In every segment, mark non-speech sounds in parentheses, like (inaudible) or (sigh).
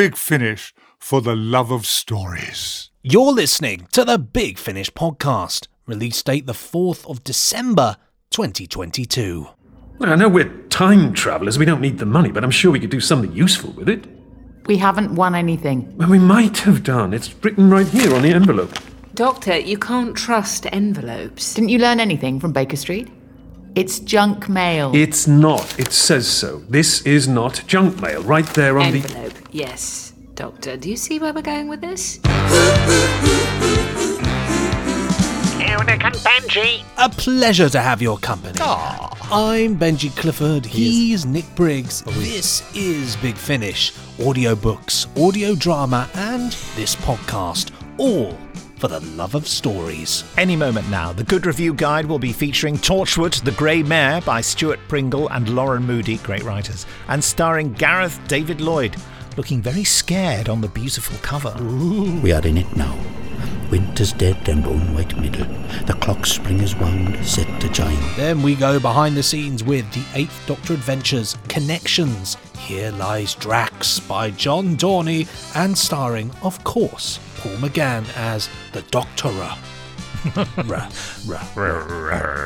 Big Finish for the love of stories. You're listening to the Big Finish podcast. Release date the 4th of December 2022. Well, I know we're time travelers. We don't need the money, but I'm sure we could do something useful with it. We haven't won anything. Well, we might have done. It's written right here on the envelope. Doctor, you can't trust envelopes. Didn't you learn anything from Baker Street? It's junk mail. It's not. It says so. This is not junk mail. Right there on the. Envelope, yes. Doctor, do you see where we're going with this? A pleasure to have your company. I'm Benji Clifford. He's Nick Briggs. Oh, this is Big Finish. Audiobooks, audio drama, and this podcast. All for the love of stories. Any moment now, the Good Review Guide will be featuring Torchwood, The Grey Mare by Stuart Pringle and Lauren Moody, great writers, and starring Gareth David Lloyd, looking very scared on the beautiful cover. We are in it now. Winter's dead and on white middle. The clock spring is wound, set to chime. Then we go behind the scenes with the Eighth Doctor Adventures Connections. Here Lies Drax by John Dorney and starring, of course, Paul McGann as the Doctorer. (laughs)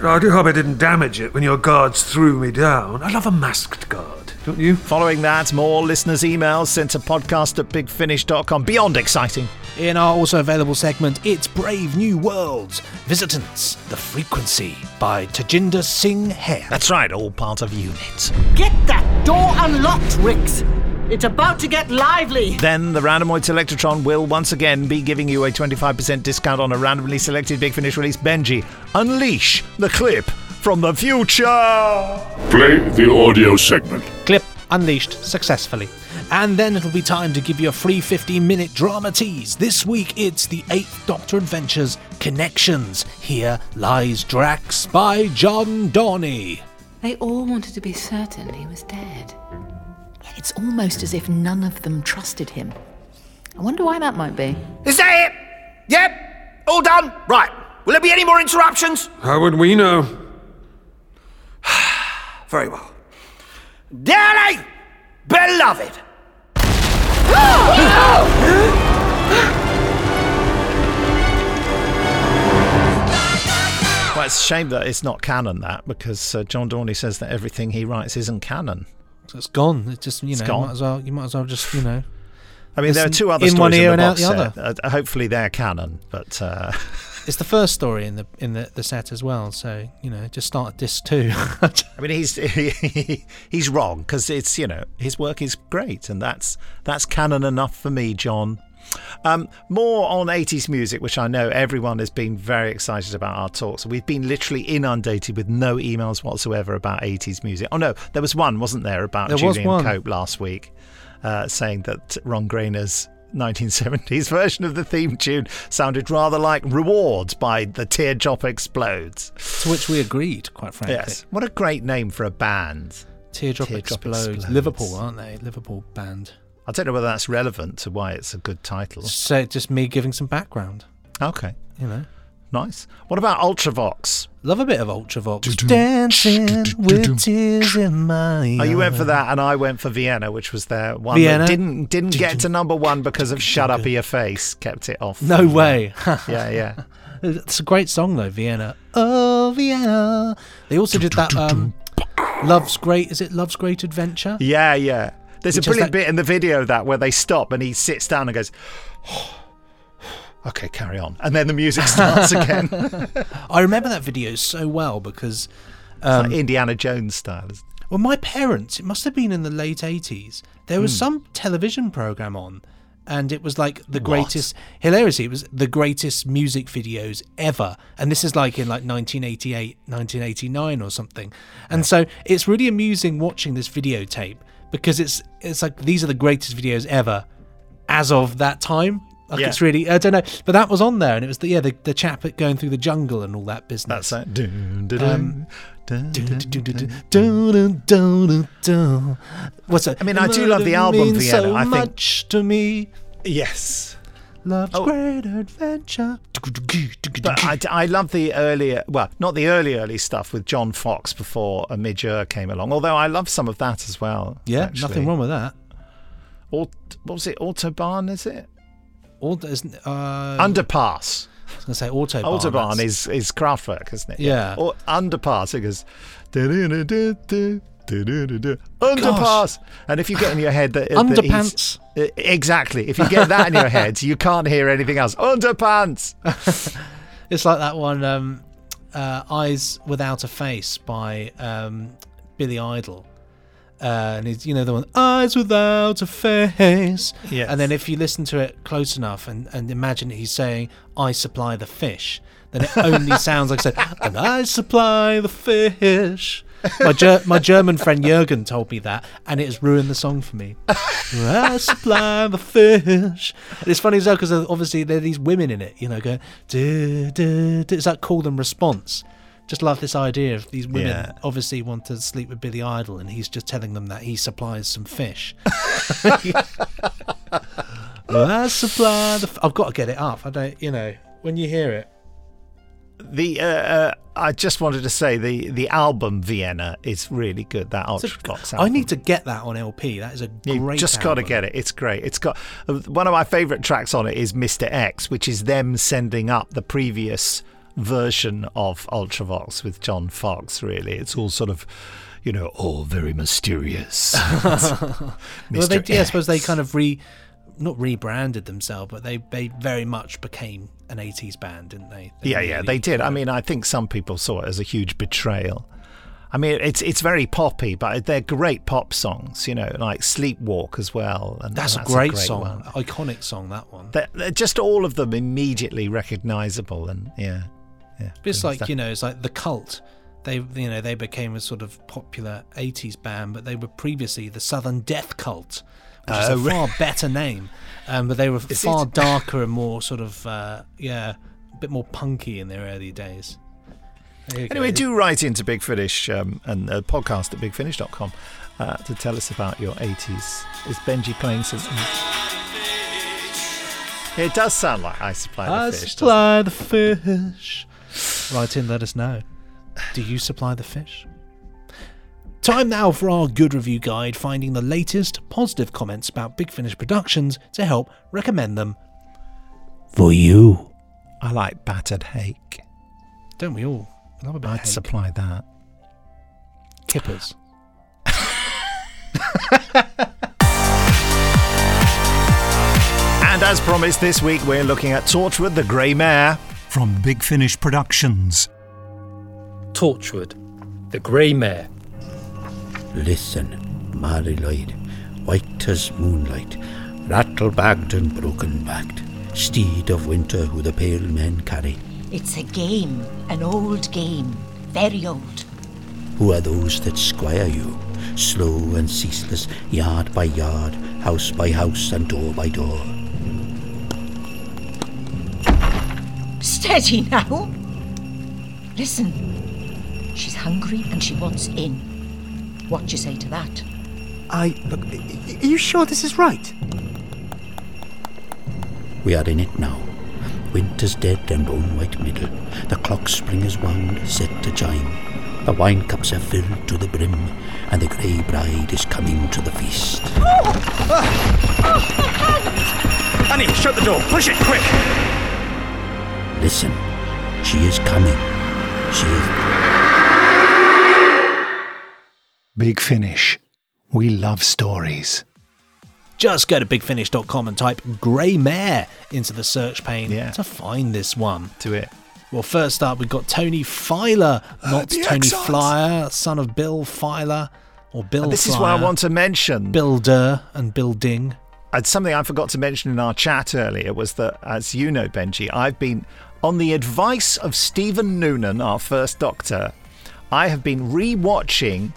I do hope I didn't damage it when your guards threw me down. I love a masked guard, don't you? Following that, more listeners' emails sent to podcast at bigfinish.com. Beyond exciting. In our also available segment, It's Brave New Worlds Visitants, The Frequency by Tajinder Singh Hayer. That's right, all part of Unit. Get that door unlocked, Rix! It's about to get lively! Then the Randomoid Selectron will once again be giving you a 25% discount on a randomly selected Big Finish release. Benji, unleash the clip from the future! Play the audio segment. Clip unleashed successfully. And then it'll be time to give you a free 15 minute drama tease. This week it's the 8th Doctor Adventures Connections. Here Lies Drax by John Dorney. They all wanted to be certain he was dead. It's almost as if none of them trusted him. I wonder why that might be. Is that it? Yep. All done? Right. Will there be any more interruptions? How would we know? (sighs) Very well. Dearly beloved. Well, it's a shame that it's not canon, that, because uh, John Dorney says that everything he writes isn't canon. So it's gone. It's just, you It's know, gone. might as well, you might as well just, you know. I mean, there are two other in stories one ear in the and out box the other. Uh, hopefully, they're canon, but uh, (laughs) It's the first story in the in the, the set as well, so you know, just start at disc two. (laughs) I mean, he's (laughs) he's wrong because it's you know his work is great, and that's that's canon enough for me, John. Um, more on 80s music, which I know everyone has been very excited about our talks. We've been literally inundated with no emails whatsoever about 80s music. Oh no, there was one, wasn't there, about There Julian. Cope last week, uh, saying that Ron Grainer's 1970s version of the theme tune sounded rather like Rewards by The Teardrop Explodes. to which we agreed, quite frankly. Yes, what a great name for a band. Teardrop, Teardrop explodes. Explodes. Liverpool, aren't they? Liverpool band. I don't know whether that's relevant to why it's a good title. So just me giving some background, Okay, you know. nice. What about Ultravox? Love a bit of Ultravox. Dancing with tears in my Oh, you went for that, and I went for Vienna, which was their one Vienna? that didn't didn't get to number one because of "Shut Up, Your Face." Kept it off. No way. (laughs) Yeah, yeah. It's a great song though, Vienna. Oh, Vienna. They also did that um Love's Great, is it Love's Great Adventure? Yeah, yeah. There's Which a brilliant that- bit in the video of that where they stop and he sits down and goes, "Okay, carry on," and then the music starts again, (laughs) I remember that video so well because like um, Indiana Jones style. isn't it? well my parents, it must have been in the late 80s. There was hmm. some television program on and it was like the greatest hilarity it was the greatest music videos ever and this is like in like 1988 1989 or something and so it's really amusing watching this videotape because it's it's like these are the greatest videos ever as of that time like Yeah. it's really i don't know but that was on there and it was the yeah the, the chap going through the jungle and all that business That's it. Um. What's that? I mean, I do love the album Vienna. So I think- much to me. Yes. Love's Oh. great adventure. But I, I love the earlier, well, not the early, early stuff with John Foxx before a Midge Ure came along, although I love some of that as well. yeah, actually. nothing wrong with that. Or, what was it? Autobahn, is it? Isn't uh, Underpass. I was going to say autobahn. Autobahn that's- is is Kraftwerk, isn't it? Yeah. Or underpass. It goes. "Du-du-du-du-du. Underpass. And if you get in your head that, that Underpants. Uh, exactly. If you get that in your head, you can't hear anything else. Underpants. (laughs) It's like that one, um, uh, "Eyes Without a Face" by um, Billy Idol. Uh, and it's you know the one "Eyes Without a Face." Yes. And then if you listen to it close enough and, and imagine he's saying "I supply the fish," then it only (laughs) sounds like said "And I supply the fish." My Ger- my German friend Jürgen told me that, and it has ruined the song for me. (laughs) I supply the fish. And it's funny as well because obviously there are these women in it, you know, going, duh, duh, duh. it's like call and response. Just love this idea of these women Yeah. obviously want to sleep with Billy Idol, and he's just telling them that he supplies some fish. (laughs) I supply the. F- I've got to get it up. I don't, you know, when you hear it. The uh, uh, I just wanted to say the the album Vienna is really good. That Ultravox I need to get that on LP. That is a You great. just got to get it. It's great. It's got uh, one of my favorite tracks on it is Mr. X, which is them sending up the previous version of Ultravox with John Foxx. Really, it's all sort of, you know, all very mysterious. (laughs) Well, they, yeah, I suppose they kind of re, not rebranded themselves, but they they very much became an '80s band, didn't they? They Yeah, yeah, they did. I mean, I think some people saw it as a huge betrayal. I mean, it's it's very poppy, but they're great pop songs. You know, like Sleepwalk as well. And That's, and a great, song, one. iconic song. That one. They're, they're just all of them immediately recognizable, and yeah, yeah. But it's like stuff. you know, it's like the Cult. They you know they became a sort of popular '80s band, but they were previously the Southern Death Cult, which is Oh, a far better name. Um, but they were (laughs) Is far it? darker and more sort of uh, yeah, a bit more punky in their early days. Go. Anyway, do write into Big Finish um, and uh, podcast at bigfinish.com uh, to tell us about your 80s. Is Benji playing something? It does sound like I Supply the I Fish. doesn't supply the fish. Write in, let us know. Do you supply the fish? Time now for our good review guide, finding the latest positive comments about Big Finish Productions to help recommend them. For you. I like battered hake. Don't we all? I love a bit I'd hake. supply that. kippers. (laughs) And as promised, this week we're looking at Torchwood, the Grey Mare. From Big Finish Productions. Torchwood, the Grey Mare. Listen, Mari Lwyd, white as moonlight, rattle bagged and broken backed, steed of winter who the pale men carry. It's a game, an old game, very old. Who are those that squire you? Slow and ceaseless, yard by yard, house by house, and door by door. Steady now. Listen, she's hungry and she wants in. What do you say to that? I. Look, are you sure this is right? We are in it now. Winter's dead and bone white middle. The clock spring is wound, set to chime. The wine cups are filled to the brim, and the grey bride is coming to the feast. Annie, shut the door. Push it, quick. Listen, she is coming. She is. Big Finish. We love stories. Just go to bigfinish.com and type Grey Mare into the search pane Yeah. to find this one. To it. Well, first up, we've got Tony Filer, uh, not the Tony Exxons. Flyer, son of Bill Filer, or Bill And this is what I want to mention. Builder and building. And uh, something I forgot to mention in our chat earlier was that, as you know, Benji, I've been, on the advice of Stephen Noonan, our first Doctor, I have been re-watching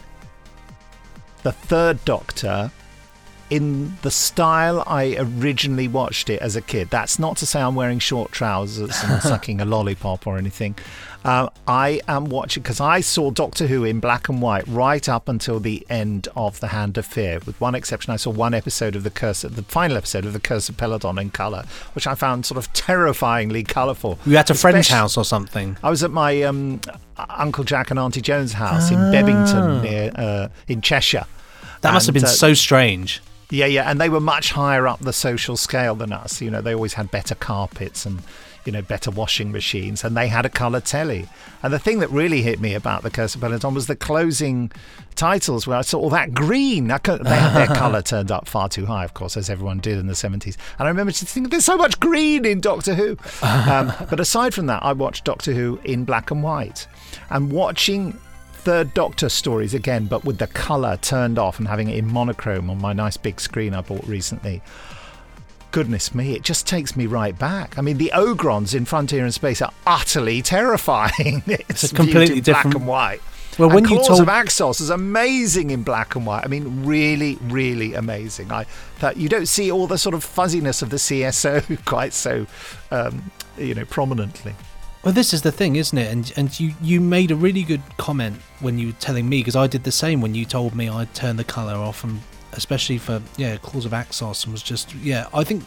the Third Doctor in the style I originally watched it as a kid. That's not to say I'm wearing short trousers and (laughs) sucking a lollipop or anything. Um, I am watching because I saw Doctor Who in black and white right up until the end of The Hand of Fear. With one exception, I saw one episode of the Curse, the final episode of the Curse of Peladon in colour, which I found sort of terrifyingly colourful. You at a friend's house or something. I was at my um, Uncle Jack and Auntie Joan's house in Ah. Bebington, near uh, in Cheshire. That must have been uh, so strange. Yeah, yeah, and they were much higher up the social scale than us. You know, they always had better carpets and you know better washing machines, and they had a colour telly. And the thing that really hit me about the Curse of Peladon was the closing titles, where I saw all that green. I could, they had their (laughs) colour turned up far too high, of course, as everyone did in the seventies. And I remember just thinking, there's so much green in Doctor Who. (laughs) um, but aside from that, I watched Doctor Who in black and white, and watching third Doctor stories again, but with the colour turned off and having it in monochrome on my nice big screen I bought recently. Goodness me, it just takes me right back. I mean, the Ogrons in Frontier in Space are utterly (laughs) terrifying. (laughs) it's a completely different- black and white. Well, and when you told- of Axos is amazing in black and white. I mean, really, really amazing. I that you don't see all the sort of fuzziness of the CSO (laughs) quite so, um, you know, prominently. Well, this is the thing, isn't it? And and you you made a really good comment when you were telling me because I did the same when you told me I'd turn the color off, and especially for yeah, Claws of Axos and was just yeah. I think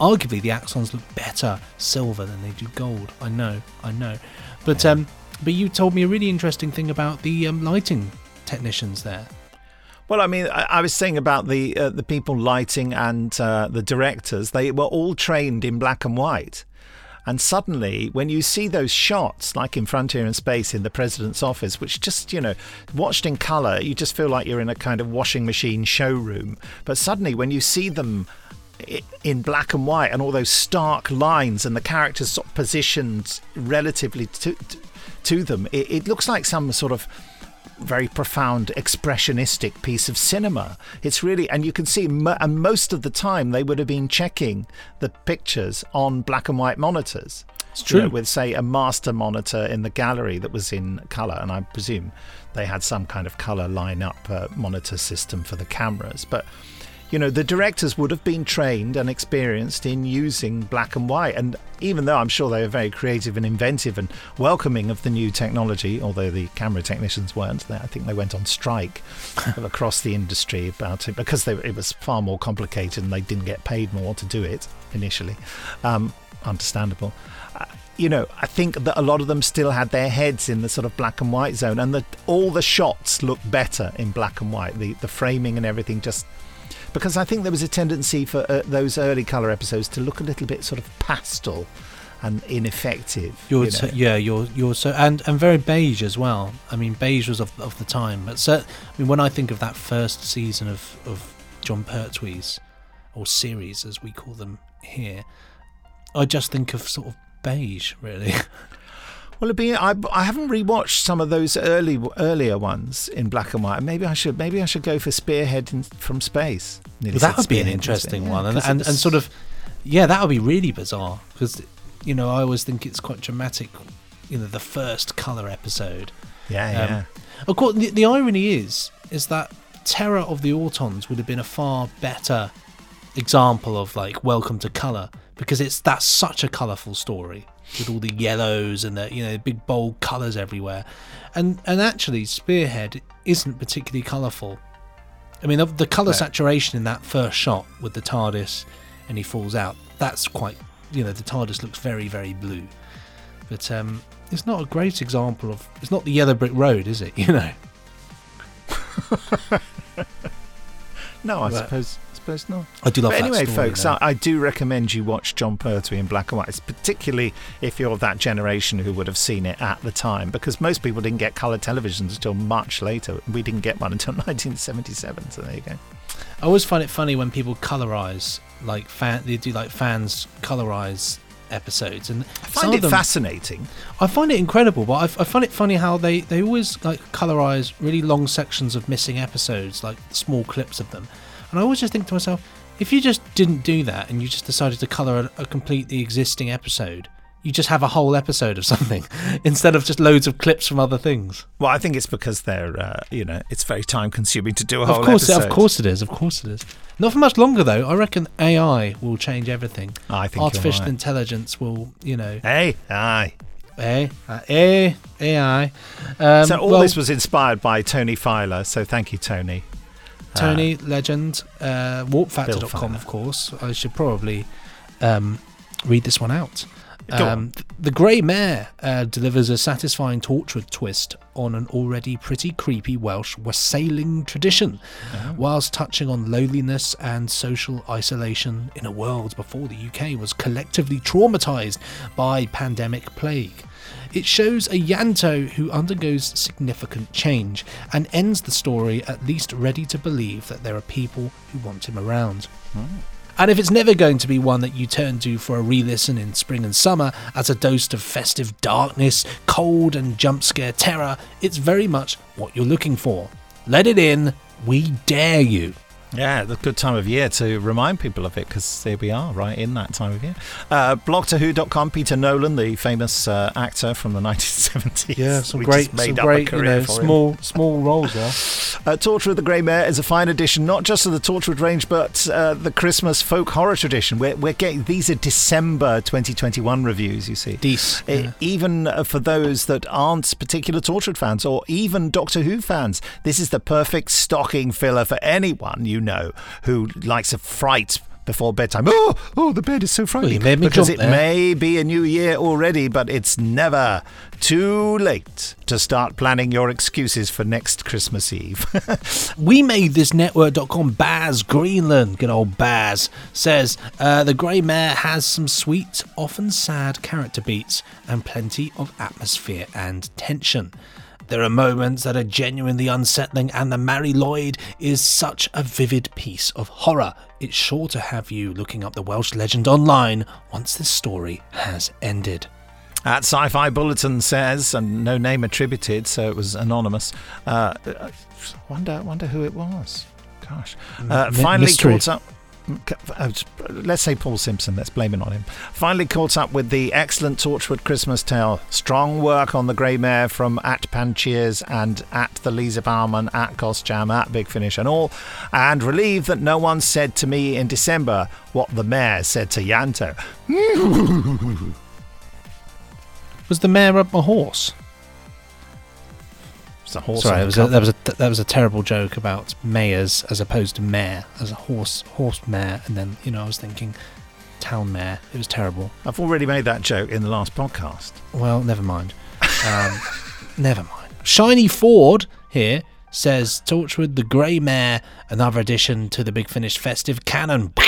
arguably the Axons look better silver than they do gold. I know, I know, but um, but you told me a really interesting thing about the um, lighting technicians there. Well, I mean, I, I was saying about the uh, the people lighting and uh, the directors. They were all trained in black and white. And suddenly, when you see those shots, like in Frontier in Space in the president's office, which just, you know, watched in color, you just feel like you're in a kind of washing machine showroom. But suddenly, when you see them in black and white and all those stark lines and the characters sort of positioned relatively to, to, to them, it, it looks like some sort of very profound expressionistic piece of cinema. It's really, and you can see, and most of the time they would have been checking the pictures on black and white monitors. It's You know, true. with, say, a master monitor in the gallery that was in color, and I presume they had some kind of color line-up uh, monitor system for the cameras. But you know, the directors would have been trained and experienced in using black and white. And even though I'm sure they were very creative and inventive and welcoming of the new technology, although the camera technicians weren't, they, I think they went on strike (laughs) across the industry about it because they, it was far more complicated and they didn't get paid more to do it initially. Um, understandable. Uh, you know, I think that a lot of them still had their heads in the sort of black and white zone, and that all the shots look better in black and white. The the framing and everything just because I think there was a tendency for uh, those early color episodes to look a little bit sort of pastel and ineffective. You're you so, know. yeah, you're you're so and and very beige as well. I mean, beige was of, of the time. But so, I mean, when I think of that first season of of Jon Pertwee's or series as we call them here, I just think of sort of beige, really. (laughs) Well, it'd be, I, I haven't rewatched some of those early earlier ones in black and white. Maybe I should maybe I should go for Spearhead in, from Space. Well, that would be an interesting one, and it and, was- and sort of, yeah, that would be really bizarre because, you know, I always think it's quite dramatic. You know, the first color episode. Yeah, Um, yeah. Of course, the, the irony is, is that Terror of the Autons would have been a far better example of like Welcome to Color because it's that's such a colourful story with all the yellows and the you know big bold colours everywhere, and and actually Spearhead isn't particularly colourful. I mean, of the colour saturation in that first shot with the TARDIS and he falls out, that's quite you know the TARDIS looks very very blue, but um, it's not a great example of it's not the Yellow Brick Road, is it? (laughs) You know. (laughs) No, I But- suppose I suppose not. I do love But that anyway, story, folks. I, I do recommend you watch Jon Pertwee in black and white, It's particularly if you're of that generation who would have seen it at the time, because most people didn't get colour televisions until much later. We didn't get one until (laughs) 1977. So there you go. I always find it funny when people colorize, like fan, they do like fans colorize episodes, and I find it fascinating. I find it incredible, but I, I find it funny how they they always like colorize really long sections of missing episodes, like small clips of them, and I always just think to myself, if you just didn't do that and you just decided to color a, a completely existing episode, you just have a whole episode of (laughs) something instead of just loads of clips from other things. Well, I think it's because they're, uh, you know, it's very time consuming to do a whole Of course, episode. of course it is. Of course it is. Not for much longer though. I reckon AI will change everything. I think artificial right. intelligence will, you know. Hey, aye. Eh, uh, AI. Um, so all well, this was inspired by Tony Filer. So thank you, Tony. Tony Legend, uh, warpfactor.com, of course. I should probably um, read this one out. Um, th- the Grey Mare uh, delivers a satisfying Torchwood twist on an already pretty creepy Welsh wassailing tradition, uh-huh. whilst touching on loneliness and social isolation in a world before the UK was collectively traumatised by pandemic plague. It shows a Ianto who undergoes significant change and ends the story at least ready to believe that there are people who want him around. Hmm. And if it's never going to be one that you turn to for a re listen in spring and summer as a dose of festive darkness, cold, and jump scare terror, it's very much what you're looking for. Let it in, we dare you. Yeah, the good time of year to remind people of it because here we are, right in that time of year. Uh, blogtorWho.com, Peter Nolan, the famous uh, actor from the (laughs) 1970s. Yeah, some We great, some great, you know, small, small roles there. (laughs) Uh, Torchwood the Grey Mare is a fine addition, not just of the Torchwood range, but uh, the Christmas folk horror tradition. We're, we're getting these are December 2021 reviews. You see, Dece, Uh, even uh, for those that aren't particular Torchwood fans or even Doctor Who fans, this is the perfect stocking filler for anyone you know who likes a fright. Before bedtime, oh, oh, the bed is so frightening. me because it there. may be a new year already, but it's never too late to start planning your excuses for next Christmas Eve. (laughs) We made this network.com. Baz Greenland, good old Baz, says uh, the Grey Mare has some sweet, often sad character beats and plenty of atmosphere and tension. There are moments that are genuinely unsettling, and the Mari Lwyd is such a vivid piece of horror. It's sure to have you looking up the Welsh legend online once this story has ended. At Sci Fi Bulletin says, and no name attributed, so it was anonymous. Uh, wonder, wonder who it was. Gosh. Uh, finally mystery. caught up. Let's say Paul Simpson. Let's blame it on him. Finally caught up with the excellent Torchwood Christmas tale. Strong work on the Grey Mare from at Pancheers and at the Lisa Bowerman, at Jam, at Big Finish, and all. And relieved that no one said to me in December what the mayor said to Ianto. (laughs) Was the mare up a horse? It's a horse. Sorry, was a, that was a that was a terrible joke about mayors as opposed to mayor as a horse horse mare, and then you know I was thinking town mayor. It was terrible. I've already made that joke in the last podcast. Well, never mind. Um, (laughs) never mind. Shiny Ford here says Torchwood the Grey Mare, another addition to the Big Finish festive canon, (laughs)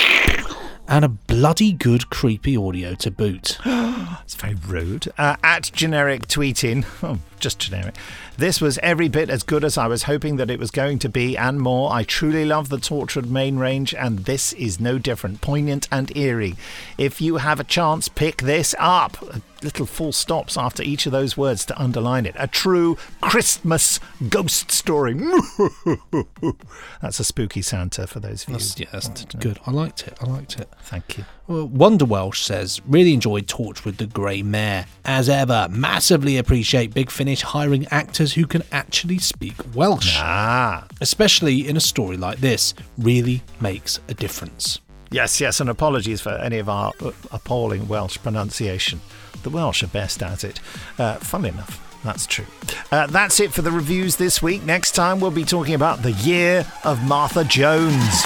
and a bloody good creepy audio to boot. (gasps) It's very rude. Uh, at generic tweeting, (laughs) oh, just generic. This was every bit as good as I was hoping that it was going to be, and more. I truly love the Torchwood main range, and this is no different. Poignant and eerie. If you have a chance, pick this up. Little full stops after each of those words to underline it. A true Christmas ghost story. (laughs) That's a spooky Santa for those of you. That's, yeah, that's good. I liked it. I liked it. Thank you. Well, Wonder Welsh says, really enjoyed Torchwood the Grey Mare. As ever, massively appreciate Big Finish hiring actors who can actually speak Welsh. Ah. Especially in a story like this, really makes a difference. Yes, yes, and apologies for any of our uh, appalling Welsh pronunciation. The Welsh are best at it. Uh, funnily enough, that's true. Uh, that's it for the reviews this week. Next time, we'll be talking about the year of Martha Jones.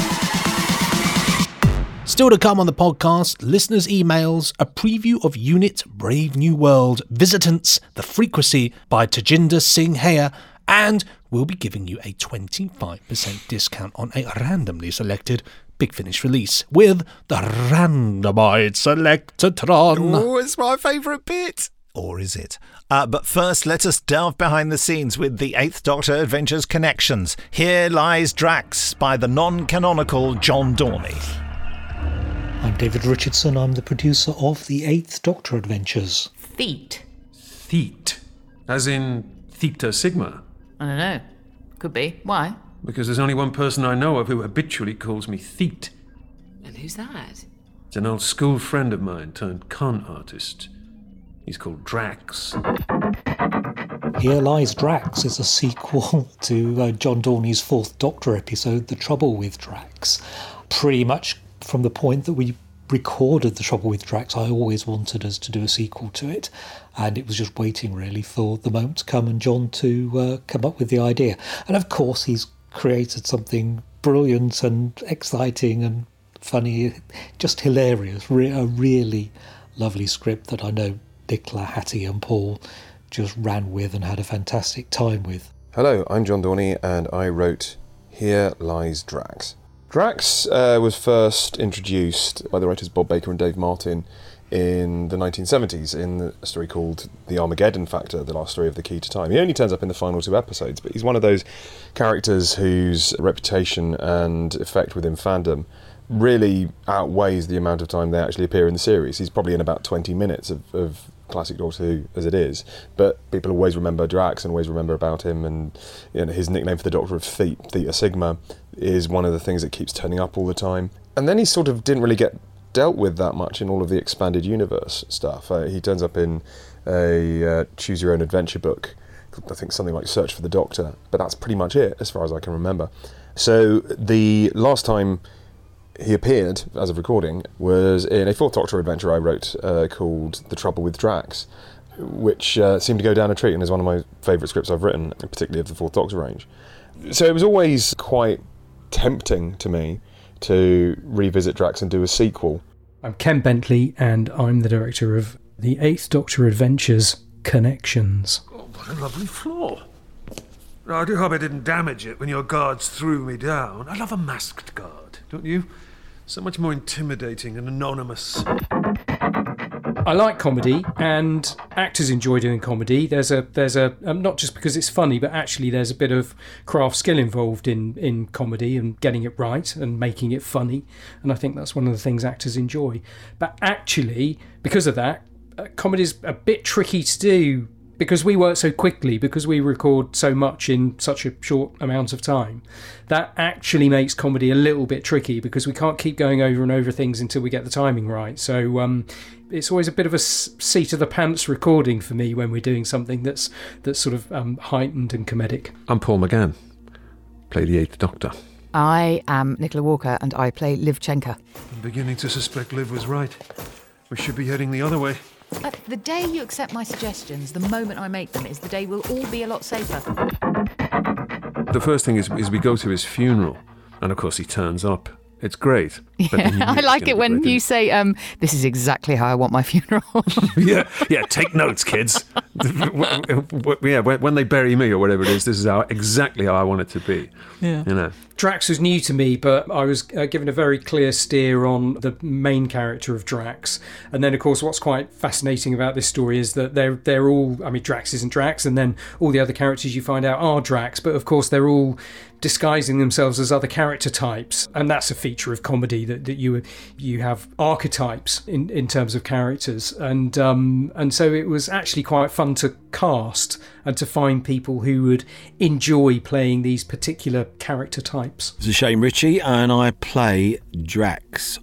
Still to come on the podcast, listeners' emails, a preview of Unit Brave New World, Visitants, The Frequency by Tajinder Singh Hayer, and we'll be giving you a 25% discount on a randomly selected Big Finish release with the Randomoid Selectotron. Oh, it's my favourite bit. Or is it? Uh, but first, let us delve behind the scenes with the Eighth Doctor Adventures connections. Here lies Drax by the non canonical John Dorney. I'm David Richardson. I'm the producer of the Eighth Doctor Adventures. Feet. Theet. As in Theta Sigma. I don't know. Could be. Why? Because there's only one person I know of who habitually calls me Theet. And who's that? It's an old school friend of mine turned con artist. He's called Drax. Here Lies Drax is a sequel (laughs) to uh, John Dorney's Fourth Doctor episode, The Trouble with Drax. Pretty much from the point that we recorded The Trouble with Drax, I always wanted us to do a sequel to it. And it was just waiting really for the moment to come and John to uh, come up with the idea. And of course, he's created something brilliant and exciting and funny, just hilarious. Re- a really lovely script that I know Nicola, Hattie, and Paul just ran with and had a fantastic time with. Hello, I'm John Dorney, and I wrote Here Lies Drax. Drax uh, was first introduced by the writers Bob Baker and Dave Martin in the 1970s in a story called The Armageddon Factor, the last story of the Key to Time. He only turns up in the final two episodes, but he's one of those characters whose reputation and effect within fandom really outweighs the amount of time they actually appear in the series. He's probably in about 20 minutes of, of classic Doctor Who as it is, but people always remember Drax and always remember about him, and you know, his nickname for the Doctor of Theta, Theta Sigma is one of the things that keeps turning up all the time. And then he sort of didn't really get dealt with that much in all of the expanded universe stuff. Uh, he turns up in a uh, choose your own adventure book. I think something like Search for the Doctor, but that's pretty much it as far as I can remember. So the last time he appeared, as of recording, was in a Fourth Doctor adventure I wrote uh, called The Trouble with Drax, which uh, seemed to go down a treat and is one of my favourite scripts I've written, particularly of the Fourth Doctor range. So it was always quite tempting to me to revisit Drax and do a sequel. I'm Ken Bentley, and I'm the director of the Eighth Doctor Adventures Connections. Oh, what a lovely floor. I do hope I didn't damage it when your guards threw me down. I love a masked guard, don't you? So much more intimidating and anonymous. I like comedy, and actors enjoy doing comedy. There's a there's a um, not just because it's funny, but actually there's a bit of craft skill involved in in comedy and getting it right and making it funny. And I think that's one of the things actors enjoy. But actually, because of that, uh, comedy's a bit tricky to do because we work so quickly, because we record so much in such a short amount of time, that actually makes comedy a little bit tricky because we can't keep going over and over things until we get the timing right. So um, it's always a bit of a seat of the pants recording for me when we're doing something that's that's sort of um, heightened and comedic. I'm Paul McGann, play the Eighth Doctor. I am Nicola Walker and I play Liv Chenka. I'm beginning to suspect Liv was right. We should be heading the other way. Uh, the day you accept my suggestions, the moment I make them, is the day we'll all be a lot safer. The first thing is, is we go to his funeral, and of course he turns up. It's great. Yeah, (laughs) I like it when you say, um, "This is exactly how I want my (laughs) funeral." (laughs) yeah, yeah. Take notes, kids. yeah, when they bury me or whatever it is, this is how exactly how I want it to be. Yeah. You know. Drax was new to me, but I was uh, given a very clear steer on the main character of Drax. And then, of course, what's quite fascinating about this story is that they're they're all. I mean, Drax isn't Drax, and then all the other characters you find out are Drax, but of course they're all disguising themselves as other character types, and that's a feature of comedy that, that you you have archetypes in, in terms of characters, and um, and so it was actually quite fun to cast and to find people who would enjoy playing these particular character types. This is Shane Richie, and I play Drax,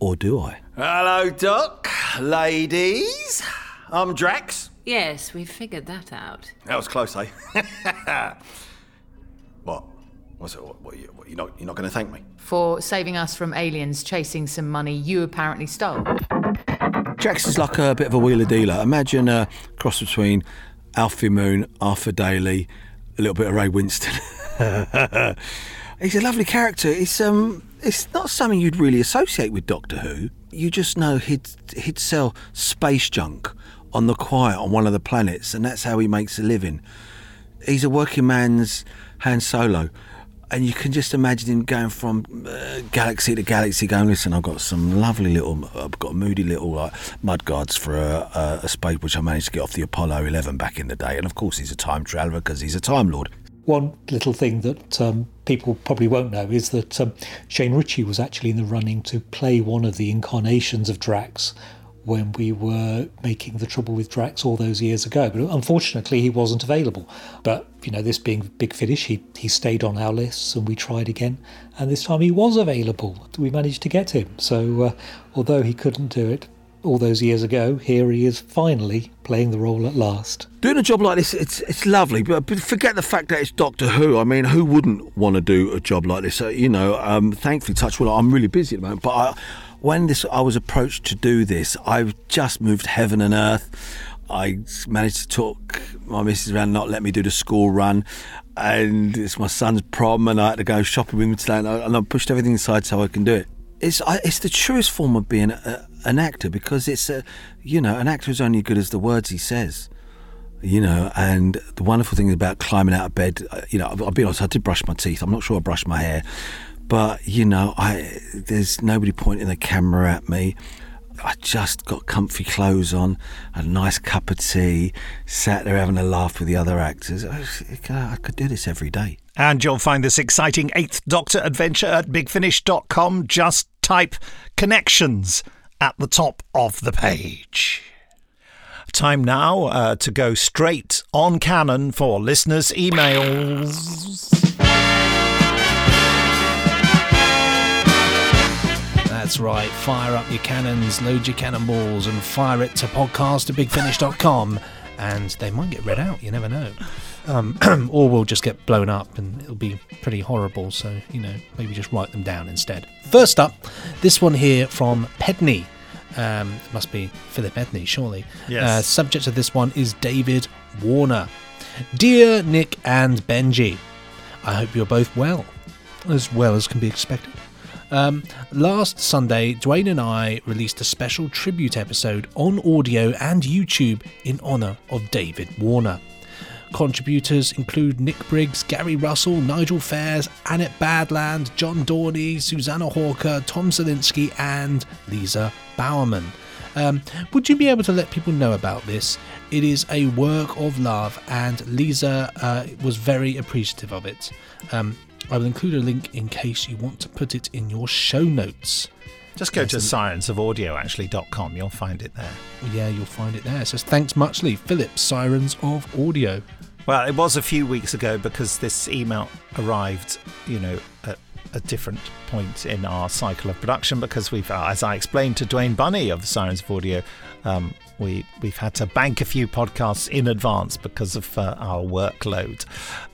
or do I? Hello, Doc, ladies. I'm Drax. Yes, we've figured that out. That was close, eh? (laughs) what? What's it? What, what, you, what, you're not, you're not going to thank me? For saving us from aliens chasing some money you apparently stole. Drax is like a bit of a wheeler dealer. Imagine a cross between Alfie Moon, Arthur Daley, a little bit of Ray Winstone. (laughs) He's a lovely character. It's um, it's not something you'd really associate with Doctor Who. You just know he'd he'd sell space junk on the quiet on one of the planets, and that's how he makes a living. He's a working man's Han Solo and you can just imagine him going from uh, galaxy to galaxy, going, "Listen, I've got some lovely little, I've got moody little like mud guards for a, a, a space which I managed to get off the Apollo 11 back in the day." And of course, he's a time traveler because he's a time lord. One little thing that um, people probably won't know is that um, Shane Richie was actually in the running to play one of the incarnations of Drax when we were making The Trouble with Drax all those years ago. But unfortunately, he wasn't available. But, you know, this being Big Finish, he, he stayed on our lists and we tried again. And this time he was available. We managed to get him. So, uh, although he couldn't do it all those years ago, here he is finally playing the role at last. Doing a job like this, it's it's lovely, but, forget the fact that it's Doctor Who. I mean, who wouldn't want to do a job like this? Uh, you know, um, thankfully, touch wood, I'm really busy at the moment, but I, when this I was approached to do this, I've just moved heaven and earth. I managed to talk my missus around not let me do the school run, and it's my son's prom, and I had to go shopping with him today, and I, and I pushed everything aside so I can do it. It's I, it's the truest form of being a, an actor because it's a you know an actor is only good as the words he says. you know, and the wonderful thing about climbing out of bed, uh, you know, I'll be honest, I did brush my teeth. I'm not sure I brushed my hair, but you know, I there's nobody pointing the camera at me. I just got comfy clothes on, a nice cup of tea, sat there having a laugh with the other actors. I, I could do this every day. And you'll find this exciting Eighth Doctor adventure at bigfinish.com. Just type connections at the top of the page. Time now uh, to go straight on canon for listeners' emails. That's right. Fire up your cannons, load your cannonballs, and fire it to podcast at bigfinish.com. And they might get read out, you never know. Um, (clears throat) or we'll just get blown up and it'll be pretty horrible. So, you know, maybe just write them down instead. First up, this one here from Pedney. Um, it must be Philip Edney, surely. Yes. Uh, subject of this one is David Warner. Dear Nick and Benji, I hope you're both well, as well as can be expected. Um, last Sunday, Dwayne and I released a special tribute episode on audio and YouTube in honour of David Warner. Contributors include Nick Briggs, Gary Russell, Nigel Fairs, Annette Badland, John Dorney, Susanna Hawker, Tom Zelinsky, and Lisa Bowerman. Um, would you be able to let people know about this? It is a work of love, and Lisa uh, was very appreciative of it. Um, I will include a link in case you want to put it in your show notes. Just go to scienceofaudio.actually.com. You'll find it there. Yeah, you'll find it there. It says thanks muchly, Philip, Sirens of Audio. Well, it was a few weeks ago because this email arrived, you know, at a different point in our cycle of production because we've, uh, as I explained to Dwayne Bunny of Sirens of Audio, um, we we've had to bank a few podcasts in advance because of uh, our workload.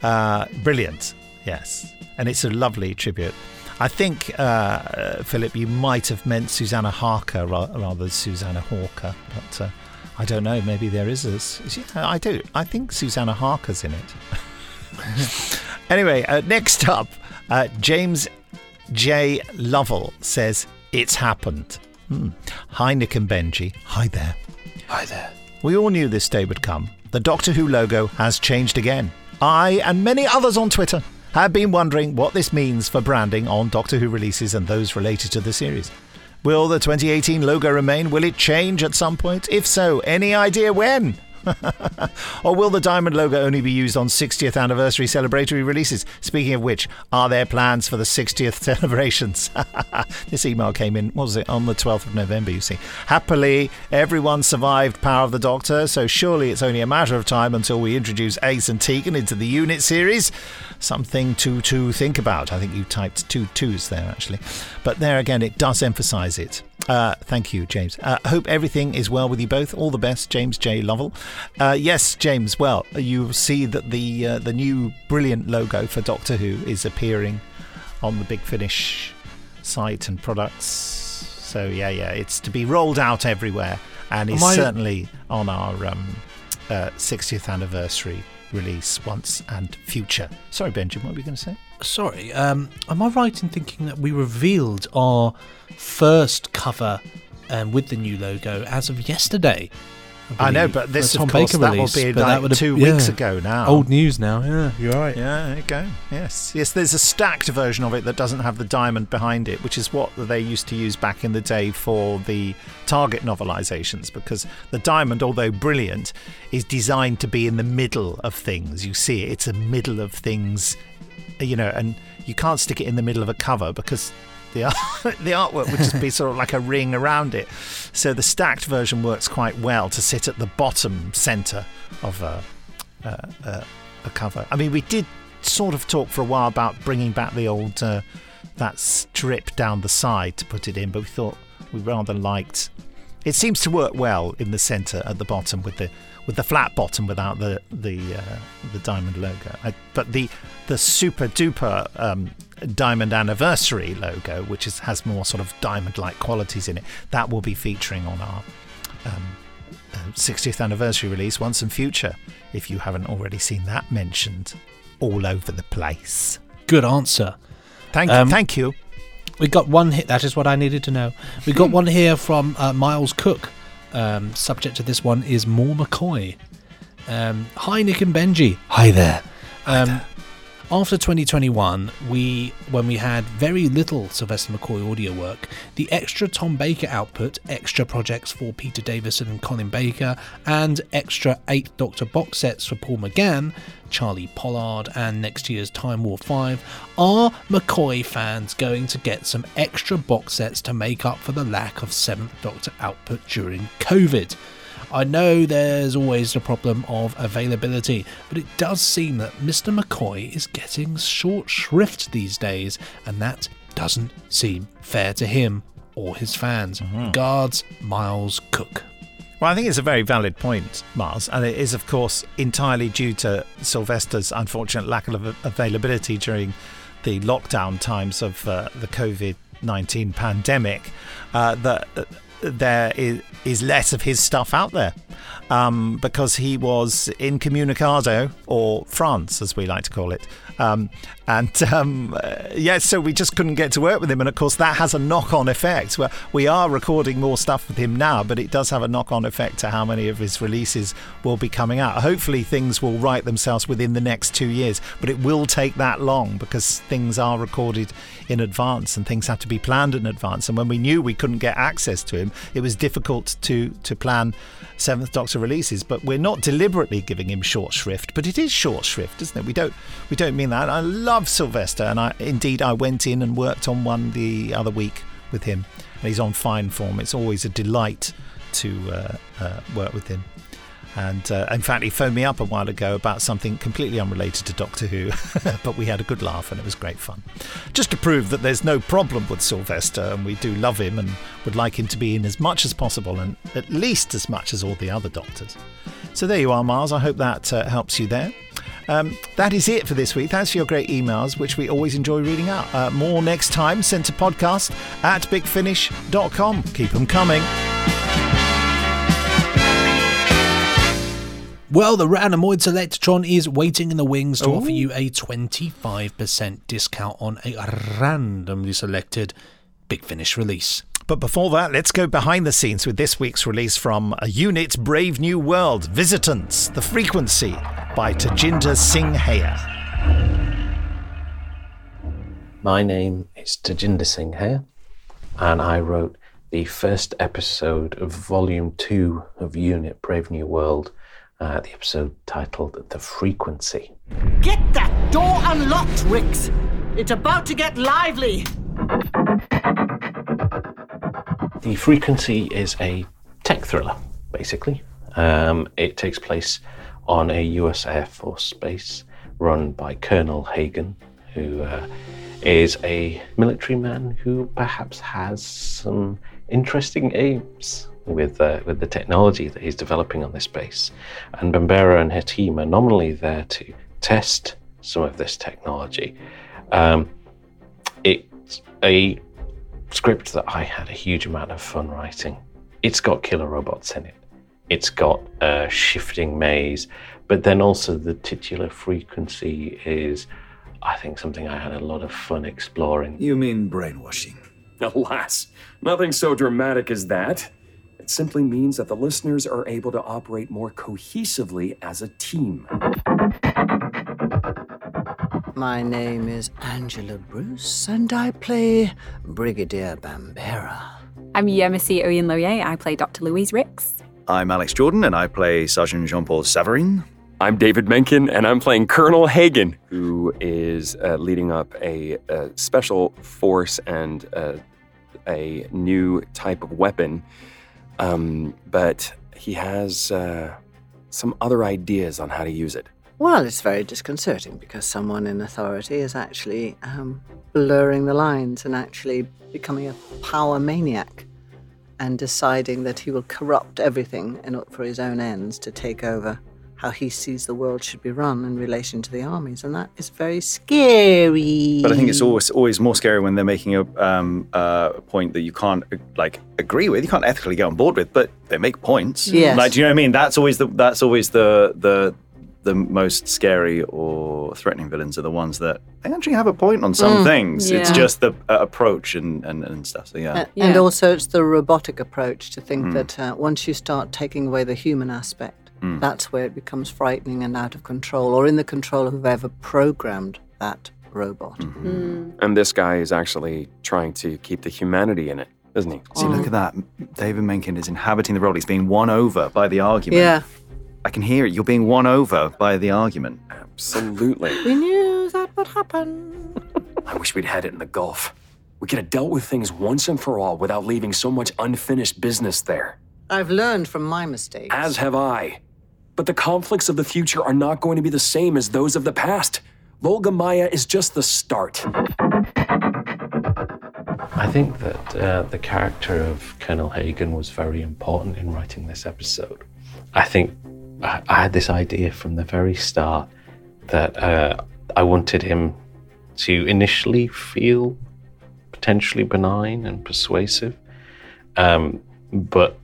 Uh, brilliant, yes, and it's a lovely tribute. I think, uh, uh, Philip, you might have meant Susanna Harker rather than Susanna Hawker, but uh, I don't know. Maybe there is a. yeah, I do. I think Susanna Harker's in it. (laughs) anyway, uh, next up, uh, James J. Lovell says, It's happened. Hmm. Hi, Nick and Benji. Hi there. Hi there. We all knew this day would come. The Doctor Who logo has changed again. I and many others on Twitter have been wondering what this means for branding on Doctor Who releases and those related to the series. Will the 2018 logo remain? Will it change at some point? If so, any idea when? (laughs) or will the diamond logo only be used on 60th anniversary celebratory releases? Speaking of which, are there plans for the 60th (laughs) celebrations? (laughs) this email came in, what was it, on the 12th of November, you see. Happily, everyone survived Power of the Doctor, so surely it's only a matter of time until we introduce Ace and Tegan into the unit series. Something to, to think about. I think you typed two twos there, actually. But there again, it does emphasize it. Uh, thank you, James. Uh, hope everything is well with you both. All the best, James J. Lovell. Uh, yes, James. Well, you see that the uh, the new brilliant logo for Doctor Who is appearing on the Big Finish site and products. So yeah, yeah, it's to be rolled out everywhere, and is I- certainly on our um, uh, 60th anniversary release once and future. Sorry, Benjamin, what were you going to say? Sorry, um, am I right in thinking that we revealed our first cover um, with the new logo as of yesterday? I know, but this, of course, Baker that will be like that two weeks ago now. Old news now. Yeah, you're right. Yeah, there you go. Yes, yes. There's a stacked version of it that doesn't have the diamond behind it, which is what they used to use back in the day for the Target novelizations. Because the diamond, although brilliant, is designed to be in the middle of things. You see it; it's a middle of things, you know, and you can't stick it in the middle of a cover because the (laughs) the artwork would just be sort of like a ring around it. So the stacked version works quite well to sit at the bottom center of a, a, a, a cover. I mean, we did sort of talk for a while about bringing back the old uh, that strip down the side to put it in, but we thought we rather liked. It seems to work well in the center at the bottom with the with the flat bottom without the the uh, the diamond logo. I, but the the super duper um, diamond anniversary logo, which is, has more sort of diamond like qualities in it, that will be featuring on our um, uh, 60th anniversary release, Once and Future. If you haven't already seen that mentioned all over the place. Good answer. Thank Um, you. Thank you. We got one hit. That is what I needed to know. We got (laughs) one here from uh, Miles Cook. Um, subject to this one is More McCoy. Um, hi, Nick and Benji. Hi there. Um, after 2021, we when we had very little Sylvester McCoy audio work, the extra Tom Baker output, extra projects for Peter Davison and Colin Baker, and extra eight Doctor box sets for Paul McGann, Charley Pollard, and next year's Time War 5, are McCoy fans going to get some extra box sets to make up for the lack of 7th Doctor output during COVID? I know there's always the problem of availability, but it does seem that Mr. McCoy is getting short shrift these days, and that doesn't seem fair to him or his fans. Guards, Miles Cook. Well, I think it's a very valid point, Mars, and it is, of course, entirely due to Sylvester's unfortunate lack of availability during the lockdown times of uh, the COVID 19 pandemic uh, that uh, there is, is less of his stuff out there um, because he was incommunicado, or France, as we like to call it. Um, and um, uh, yeah, so we just couldn't get to work with him. And of course, that has a knock on effect. Where we are recording more stuff with him now, but it does have a knock on effect to how many of his releases will be coming out. Hopefully, things will right themselves within the next two years, but it will take that long because things are recorded in advance and things have to be planned in advance. And when we knew we couldn't get access to him, it was difficult to, to plan Seventh Doctor releases. But we're not deliberately giving him short shrift, but it is short shrift, isn't it? We don't we don't mean that. I love Sylvester, and I indeed I went in and worked on one the other week with him, and he's on fine form. It's always a delight to uh, uh, work with him. And uh, in fact, he phoned me up a while ago about something completely unrelated to Doctor Who, (laughs) but we had a good laugh and it was great fun. Just to prove that there's no problem with Sylvester, and we do love him and would like him to be in as much as possible and at least as much as all the other Doctors. So there you are, Miles. I hope that uh, helps you there. Um, that is it for this week. Thanks for your great emails, which we always enjoy reading out. Uh, more next time, sent to podcast at bigfinish.com. Keep them coming. Well, the Randomoid Selectotron is waiting in the wings to offer you a 25% discount on a randomly selected Big Finish release. But before that, let's go behind the scenes with this week's release from a unit Brave New World Visitants, The Frequency by Tajinder Singh Hayer. My name is Tajinder Singh Hayer, and I wrote the first episode of Volume 2 of Unit Brave New World, uh, the episode titled The Frequency. Get that door unlocked, Rix! It's about to get lively! The Frequency is a tech thriller, basically. Um, it takes place on a US Air Force base run by Colonel Hagen, who uh, is a military man who perhaps has some interesting aims with uh, with the technology that he's developing on this base. And Bambera and her team are nominally there to test some of this technology. Um, it's a script that I had a huge amount of fun writing. It's got killer robots in it. It's got a shifting maze, but then also the titular frequency is, I think, something I had a lot of fun exploring. You mean brainwashing? (laughs) Alas, nothing so dramatic as that. It simply means that the listeners are able to operate more cohesively as a team. My name is Angela Bruce, and I play Brigadier Bambera. I'm Yemisi Oyinloye. I play Dr. Louise Rix. I'm Alex Jordan, and I play Sergeant Jean Paul Savarine. I'm David Menkin, and I'm playing Colonel Hagen, who is uh, leading up a, a special force and uh, a new type of weapon. Um, but he has uh, some other ideas on how to use it. Well, it's very disconcerting because someone in authority is actually um, blurring the lines and actually becoming a power maniac and deciding that he will corrupt everything in, for his own ends to take over how he sees the world should be run in relation to the armies. And that is very scary. But I think it's always always more scary when they're making a um, uh, point that you can't uh, like agree with, you can't ethically get on board with, but they make points. Yes. Like, do you know what I mean? That's always the that's always the the the most scary or threatening villains are the ones that they actually have a point on some Mm, things. It's just the uh, approach and, and, and stuff. So yeah. A- And also, it's the robotic approach to think Mm. that uh, once you start taking away the human aspect, Mm. That's where it becomes frightening and out of control, or in the control of whoever programmed that robot. And this guy is actually trying to keep the humanity in it, isn't he? See, look at that. David Menkin is inhabiting the role. He's being won over by the argument. Yeah. I can hear it. You're being won over by the argument. Absolutely. We knew that would happen. I wish we'd had it in the Gulf. We could have dealt with things once and for all without leaving so much unfinished business there. I've learned from my mistakes. As have I. But the conflicts of the future are not going to be the same as those of the past. Volga Maya is just the start. I think that uh, the character of Colonel Hagen was very important in writing this episode. I think I, had this idea from the very start that uh, I wanted him to initially feel potentially benign and persuasive, um, but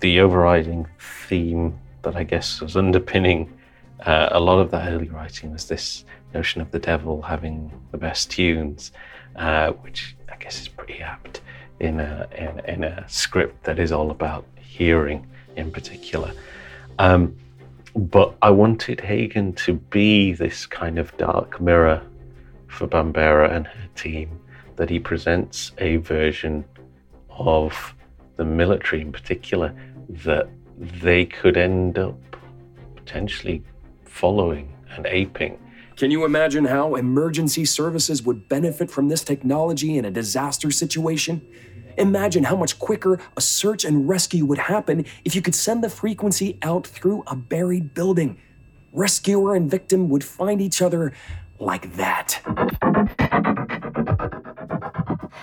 the overriding theme that I guess was underpinning uh, a lot of that early writing was this notion of the devil having the best tunes, uh, which I guess is pretty apt in a, in, in a script that is all about hearing in particular. Um, but I wanted Hagen to be this kind of dark mirror for Bambera and her team, that he presents a version of the military in particular that they could end up potentially following and aping. Can you imagine how emergency services would benefit from this technology in a disaster situation? Imagine how much quicker a search and rescue would happen if you could send the frequency out through a buried building. Rescuer and victim would find each other like that.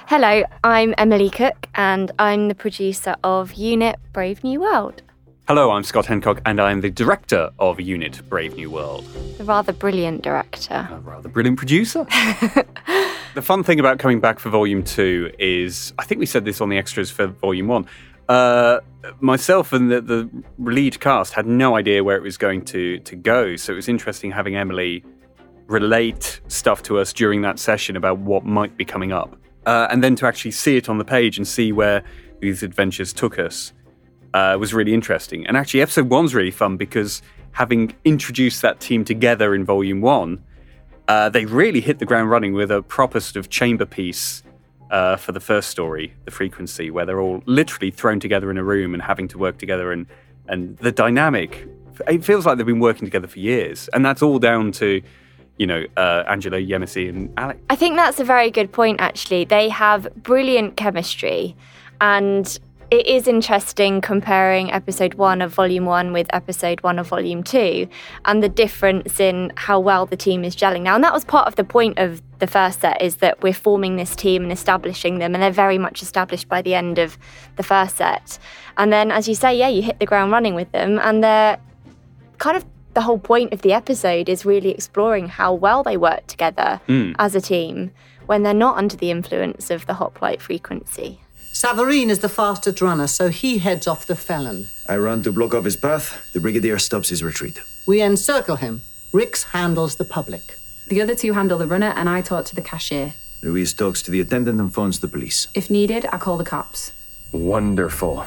Hello, I'm Emily Cook, and I'm the producer of Unit Brave New World, Hello, I'm Scott Handcock, and I'm the director of Unit Brave New World. the rather brilliant director. A rather brilliant producer. (laughs) the fun thing about coming back for Volume 2 is I think we said this on the extras for Volume 1. Uh, myself and the, the lead cast had no idea where it was going to, to go, so it was interesting having Emily relate stuff to us during that session about what might be coming up. Uh, and then to actually see it on the page and see where these adventures took us uh, was really interesting. And actually, episode one's really fun because having introduced that team together in volume one, uh, they really hit the ground running with a proper sort of chamber piece uh, for the first story, The Frequency, where they're all literally thrown together in a room and having to work together. And, and the dynamic, it feels like they've been working together for years. And that's all down to, you know, uh, Yemisi, and Alex. I think that's a very good point, actually. They have brilliant chemistry, and it is interesting comparing episode one of volume one with episode one of volume two and the difference in how well the team is gelling now. And that was part of the point of the first set is that we're forming this team and establishing them, and they're very much established by the end of the first set. And then, as you say, yeah, you hit the ground running with them, and they're kind of the whole point of the episode is really exploring how well they work together Mm. as a team when they're not under the influence of the hoplite frequency. Savarine is the fastest runner, so he heads off the felon. I run to block off his path. The brigadier stops his retreat. We encircle him. Rix handles the public. The other two handle the runner, and I talk to the cashier. Louise talks to the attendant and phones the police. If needed, I call the cops. Wonderful.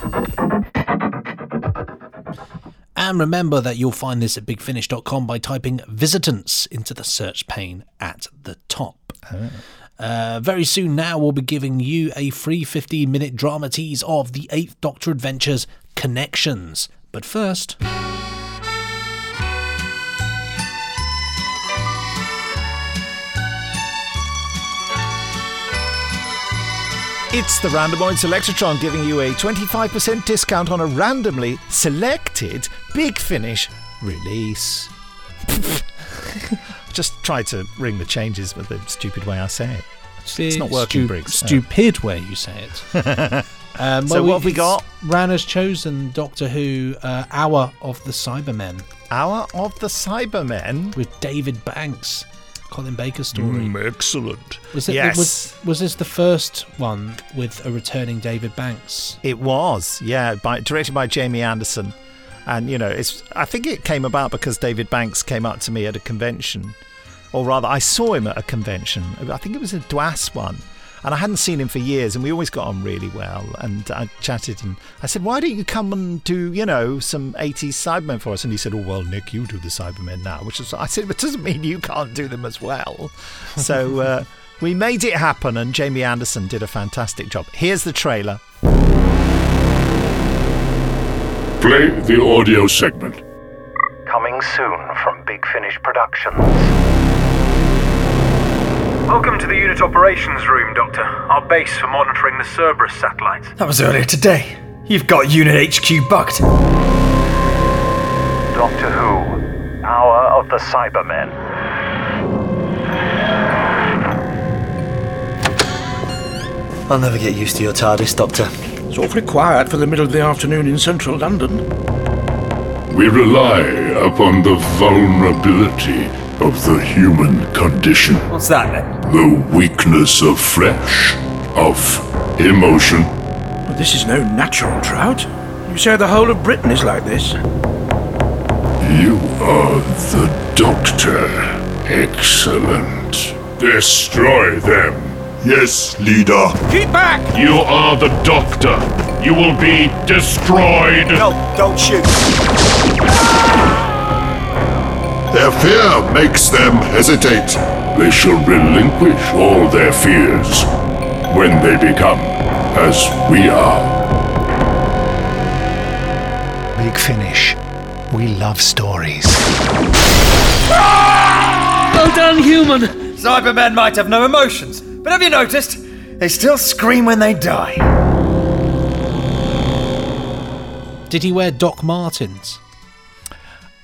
And remember that you'll find this at bigfinish.com by typing visitants into the search pane at the top. Ah. Uh, very soon now, we'll be giving you a free 15 minute drama tease of the Eighth Doctor Adventures Connections. But first. It's the Randomoid Selectotron giving you a 25% discount on a randomly selected Big Finish release. (laughs) Just try to ring the changes with the stupid way I say it. It's not working, Stu- Briggs. Stupid way you say it. (laughs) Um, So what have we got? Ran has chosen Doctor Who uh, Hour of the Cybermen. Hour of the Cybermen? With David Banks. Colin Baker story. Mm, excellent. Was, it, Yes. was, was this the first one with a returning David Banks? It was, yeah, by, directed by Jamie Anderson, and you know, it's. I think it came about because David Banks came up to me at a convention, or rather, I saw him at a convention. I think it was a DWAS one, And I hadn't seen him for years, and we always got on really well. And I chatted, and I said, "Why don't you come and do, you know, some '80s Cybermen for us?" And he said, "Oh well, Nick, you do the Cybermen now," which is I said, "But doesn't mean you can't do them as well." (laughs) so uh, we made it happen, and Jamie Anderson did a fantastic job. Here's the trailer. Play the audio segment. Coming soon from Big Finish Productions. Welcome to the unit operations room, Doctor. Our base for monitoring the Cerberus satellites. That was earlier today. You've got Unit HQ bugged. Doctor Who. Hour of the Cybermen. I'll never get used to your TARDIS, Doctor. It's awfully quiet for the middle of the afternoon in central London. We rely upon the vulnerability of the human condition. What's that then? The weakness of flesh, of emotion. But this is no natural drought. You say the whole of Britain is like this? You are the Doctor. Excellent. Destroy them. Yes, leader. Keep back! You are the Doctor. You will be destroyed. No, don't shoot. Their fear makes them hesitate. They shall relinquish all their fears when they become as we are. Big Finish. We love stories. Well done, human! Cybermen might have no emotions, but have you noticed? They still scream when they die. Did he wear Doc Martens?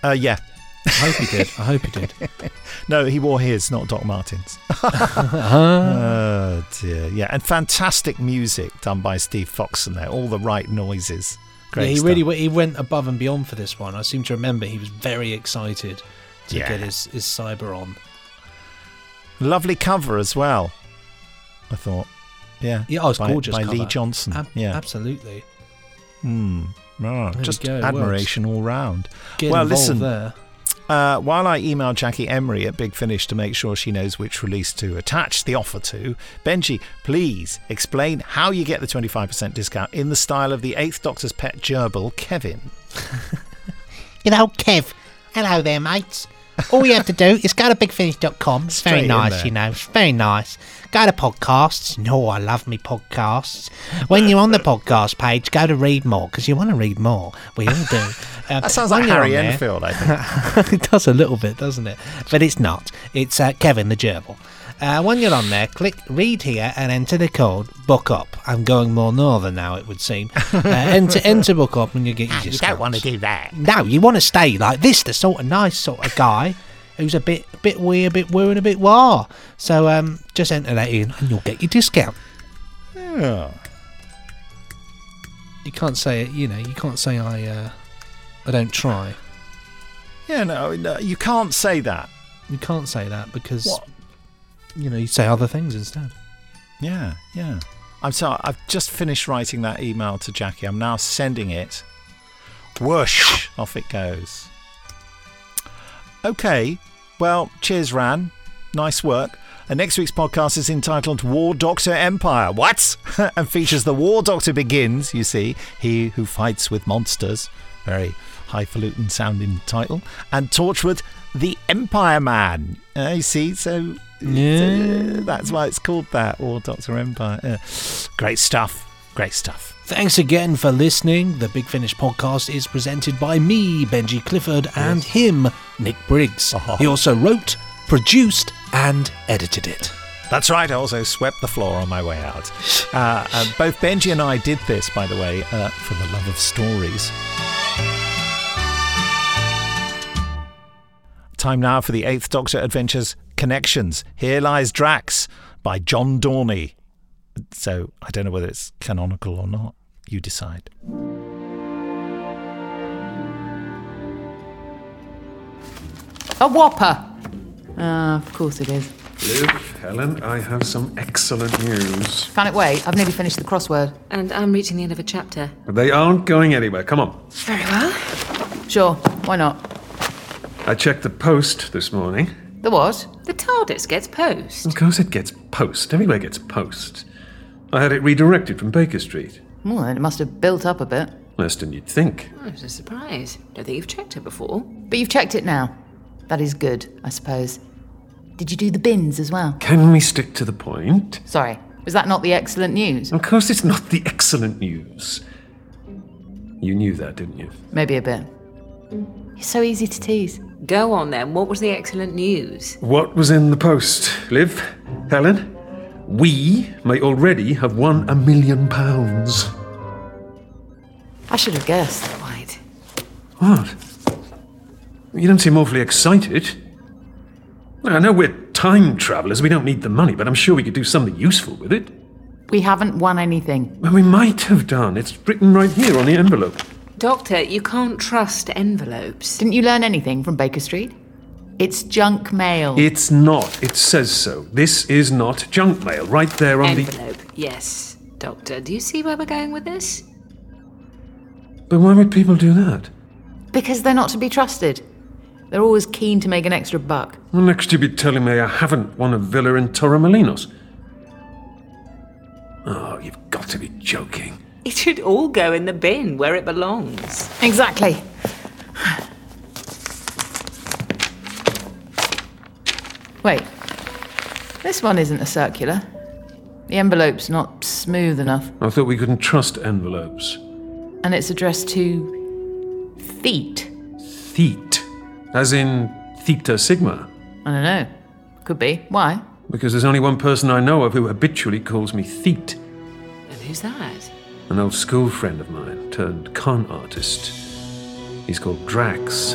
Uh, yeah. I hope he did. I hope he did. (laughs) no, he wore his, not Doc Martens. (laughs) (laughs) oh dear, yeah, and fantastic music done by Steve Foxon there. All the right noises. Great yeah, he stuff. really w- he went above and beyond for this one. I seem to remember he was very excited to Yeah. get his, his cyber on. Lovely cover as well. I thought, yeah, Yeah, oh, it's by, gorgeous by Lee. Johnson. Ab- yeah, absolutely. Hmm. Right. There we Just go, works. admiration all round. Get well, listen. there. Uh, while I email Jackie Emery at Big Finish to make sure she knows which release to attach the offer to, Benji, please explain how you get the 25% discount in the style of the Eighth Doctor's pet gerbil, Kevin. (laughs) You know, Kev. Hello there, mates. All you have to do is go to bigfinish.com. It's very nice, you know. It's very nice. Go to podcasts. No, I love me podcasts. When you're on the podcast page, go to read more because you want to read more. We all do. (laughs) Uh, That sounds like Harry Enfield, I (laughs) think. it does a little bit, doesn't it? But it's not. It's uh, Kevin the gerbil. Uh, when you're on there, click read here and enter the code book up. I'm going more northern now, it would seem. (laughs) Uh, enter enter book up and you get your discount. you discounts. don't want to do that. No, you want to stay like this, the sort of nice sort of guy who's a bit bit weird, a bit woo, and a bit wah. So um, just enter that in and you'll get your discount. Yeah. You can't say it, you know. You can't say I uh, I don't try. Yeah, no, no, you can't say that. You can't say that because What? You know you say other things instead. Yeah, yeah. I'm sorry, I've just finished writing that email to Jackie. I'm now sending it. Whoosh! Off it goes. Okay, well, cheers, Ran. Nice work. And next week's podcast is entitled War Doctor Empire. What? (laughs) and features the War Doctor begins, you see, he who fights with monsters. Very highfalutin sounding title. And Torchwood, the Empire Man. Uh, you see, so Yeah. that's why it's called that, or Doctor Empire. Yeah. Great stuff. Great stuff. Thanks again for listening. The Big Finish podcast is presented by me, Benji Clifford, and him, Nick Briggs. He also wrote, produced, and edited it. That's right. I also swept the floor on my way out. Uh, uh, both Benji and I did this, by the way, uh, for the love of stories. Time now for the Eighth Doctor Adventures Connections. Here Lies Drax by John Dorney. So I don't know whether it's canonical or not. You decide. A whopper. Ah, of course it is. Liv, Helen, I have some excellent news. Can it wait? I've nearly finished the crossword. And I'm reaching the end of a chapter. They aren't going anywhere. Come on. Very well. Sure, why not? I checked the post this morning. The what? The TARDIS gets post. Of course it gets post. Everywhere gets post. I had it redirected from Baker Street. Well, it must have built up a bit. Less than you'd think. Oh, it's a surprise. Don't think you've checked it before. But you've checked it now. That is good, I suppose. Did you do the bins as well? Can we stick to the point? Sorry, was that not the excellent news? Of course, it's not the excellent news. You knew that, didn't you? Maybe a bit. You're so easy to tease. Go on then. What was the excellent news? What was in the post? Liv? Helen? We may already have won a million pounds. I should have guessed. Quite. What? You don't seem awfully excited. I know we're time travelers, we don't need the money, but I'm sure we could do something useful with it. We haven't won anything. Well, we might have done. It's written right here on the envelope. Doctor, you can't trust envelopes. Didn't you learn anything from Baker Street? It's junk mail. It's not. It says so. This is not junk mail. Right there on the Envelope, yes. Doctor, do you see where we're going with this? But why would people do that? Because they're not to be trusted. They're always keen to make an extra buck. Well, next you'd be telling me I haven't won a villa in Torremolinos. Oh, you've got to be joking. (laughs) It should all go in the bin where it belongs. Exactly. Wait. This one isn't a circular. The envelope's not smooth enough. I thought we couldn't trust envelopes. And it's addressed to Feet. Theet. As in Theta Sigma. I don't know. Could be. Why? Because there's only one person I know of who habitually calls me Theet. And who's that? An old school friend of mine, turned con artist. He's called Drax.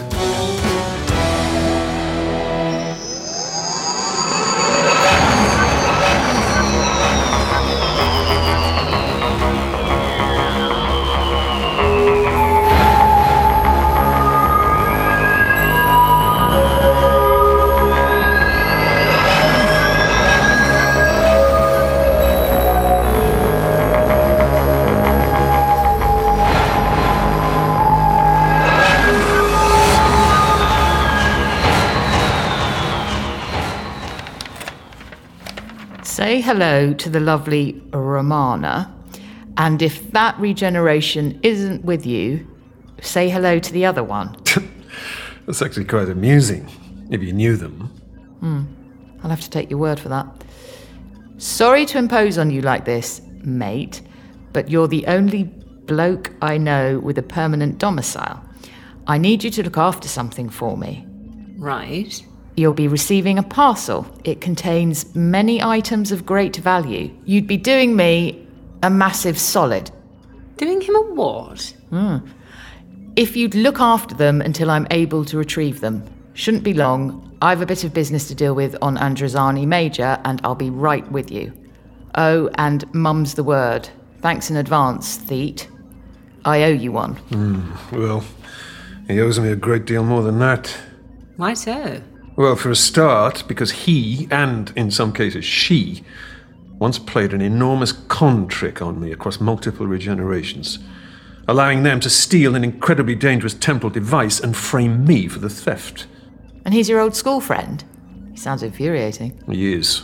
Hello to the lovely Romana. And if that regeneration isn't with you, say hello to the other one. (laughs) That's actually quite amusing, if you knew them. Hmm. I'll have to take your word for that. Sorry to impose on you like this, mate, but you're the only bloke I know with a permanent domicile. I need you to look after something for me. Right. You'll be receiving a parcel. It contains many items of great value. You'd be doing me a massive solid. Doing him a what? Hmm. If you'd look after them until I'm able to retrieve them. Shouldn't be long. I've a bit of business to deal with on Androzani Major, and I'll be right with you. Oh, and mum's the word. Thanks in advance, Theet. I owe you one. Hmm, well, he owes me a great deal more than that. Why so? Well, for a start, because he, and in some cases she, once played an enormous con trick on me across multiple regenerations, allowing them to steal an incredibly dangerous temporal device and frame me for the theft. And he's your old school friend? He sounds infuriating. He is.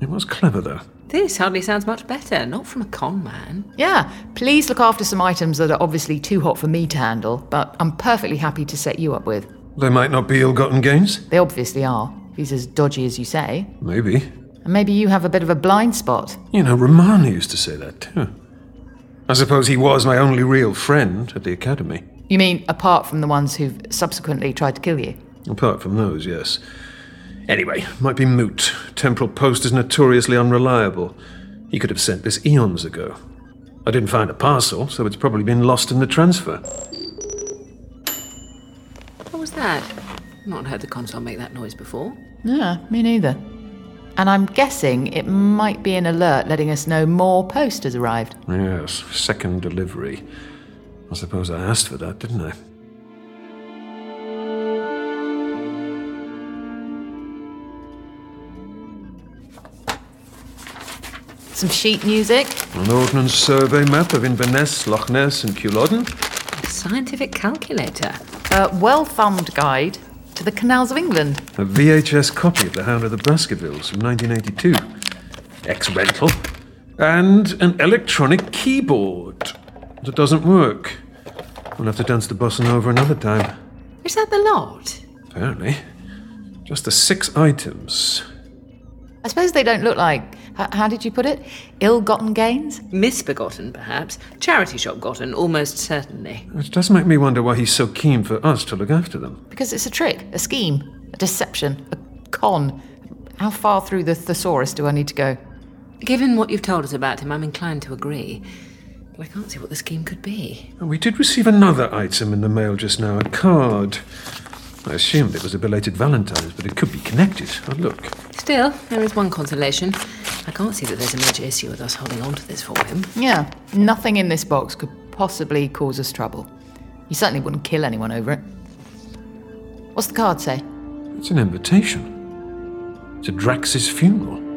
It was clever, though. This hardly sounds much better. Not from a con man. Yeah, please look after some items that are obviously too hot for me to handle, but I'm perfectly happy to set you up with. They might not be ill gotten gains? They obviously are. He's as dodgy as you say. Maybe. And maybe you have a bit of a blind spot. You know, Romana used to say that, too. I suppose he was my only real friend at the academy. You mean apart from the ones who've subsequently tried to kill you? Apart from those, yes. Anyway, might be moot. Temporal Post is notoriously unreliable. He could have sent this eons ago. I didn't find a parcel, so it's probably been lost in the transfer. What was that? I've not heard the console make that noise before. Yeah, me neither. And I'm guessing it might be an alert letting us know more post has arrived. Yes, second delivery. I suppose I asked for that, didn't I? Some sheet music. An ordnance survey map of Inverness, Loch Ness, and Culloden. A scientific calculator. A well thumbed guide to the canals of England. A VHS copy of The Hound of the Baskervilles from 1982. ex rental, and an electronic keyboard. That doesn't work. We'll have to dance the bossa nova another time. Is that the lot? Apparently. Just the six items. I suppose they don't look like. H- How did you put it? Ill gotten gains? Misbegotten, perhaps. Charity shop gotten, almost certainly. Which does make me wonder why he's so keen for us to look after them. Because it's a trick, a scheme, a deception, a con. How far through the thesaurus do I need to go? Given what you've told us about him, I'm inclined to agree. But I can't see what the scheme could be. We did receive another item in the mail just now a card. I assumed it was a belated Valentine's, but it could be connected. Oh, look. Still, there is one consolation. I can't see that there's a major issue with us holding on to this for him. Yeah, nothing in this box could possibly cause us trouble. You certainly wouldn't kill anyone over it. What's the card say? It's an invitation to Drax's funeral.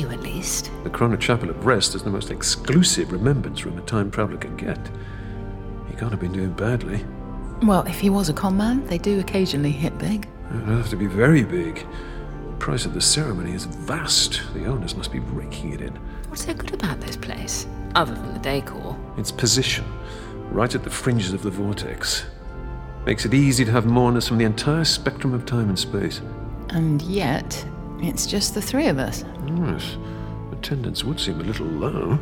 Venue, at least. The Chrono Chapel of Rest is the most exclusive remembrance room a time traveler can get. He can't have been doing badly. Well, if he was a con man, they do occasionally hit big. It'd have to be very big. The price of the ceremony is vast. The owners must be raking it in. What's so good about this place? Other than the decor. Its position, right at the fringes of the vortex, makes it easy to have mourners from the entire spectrum of time and space. And yet, it's just the three of us. Yes, attendance would seem a little low.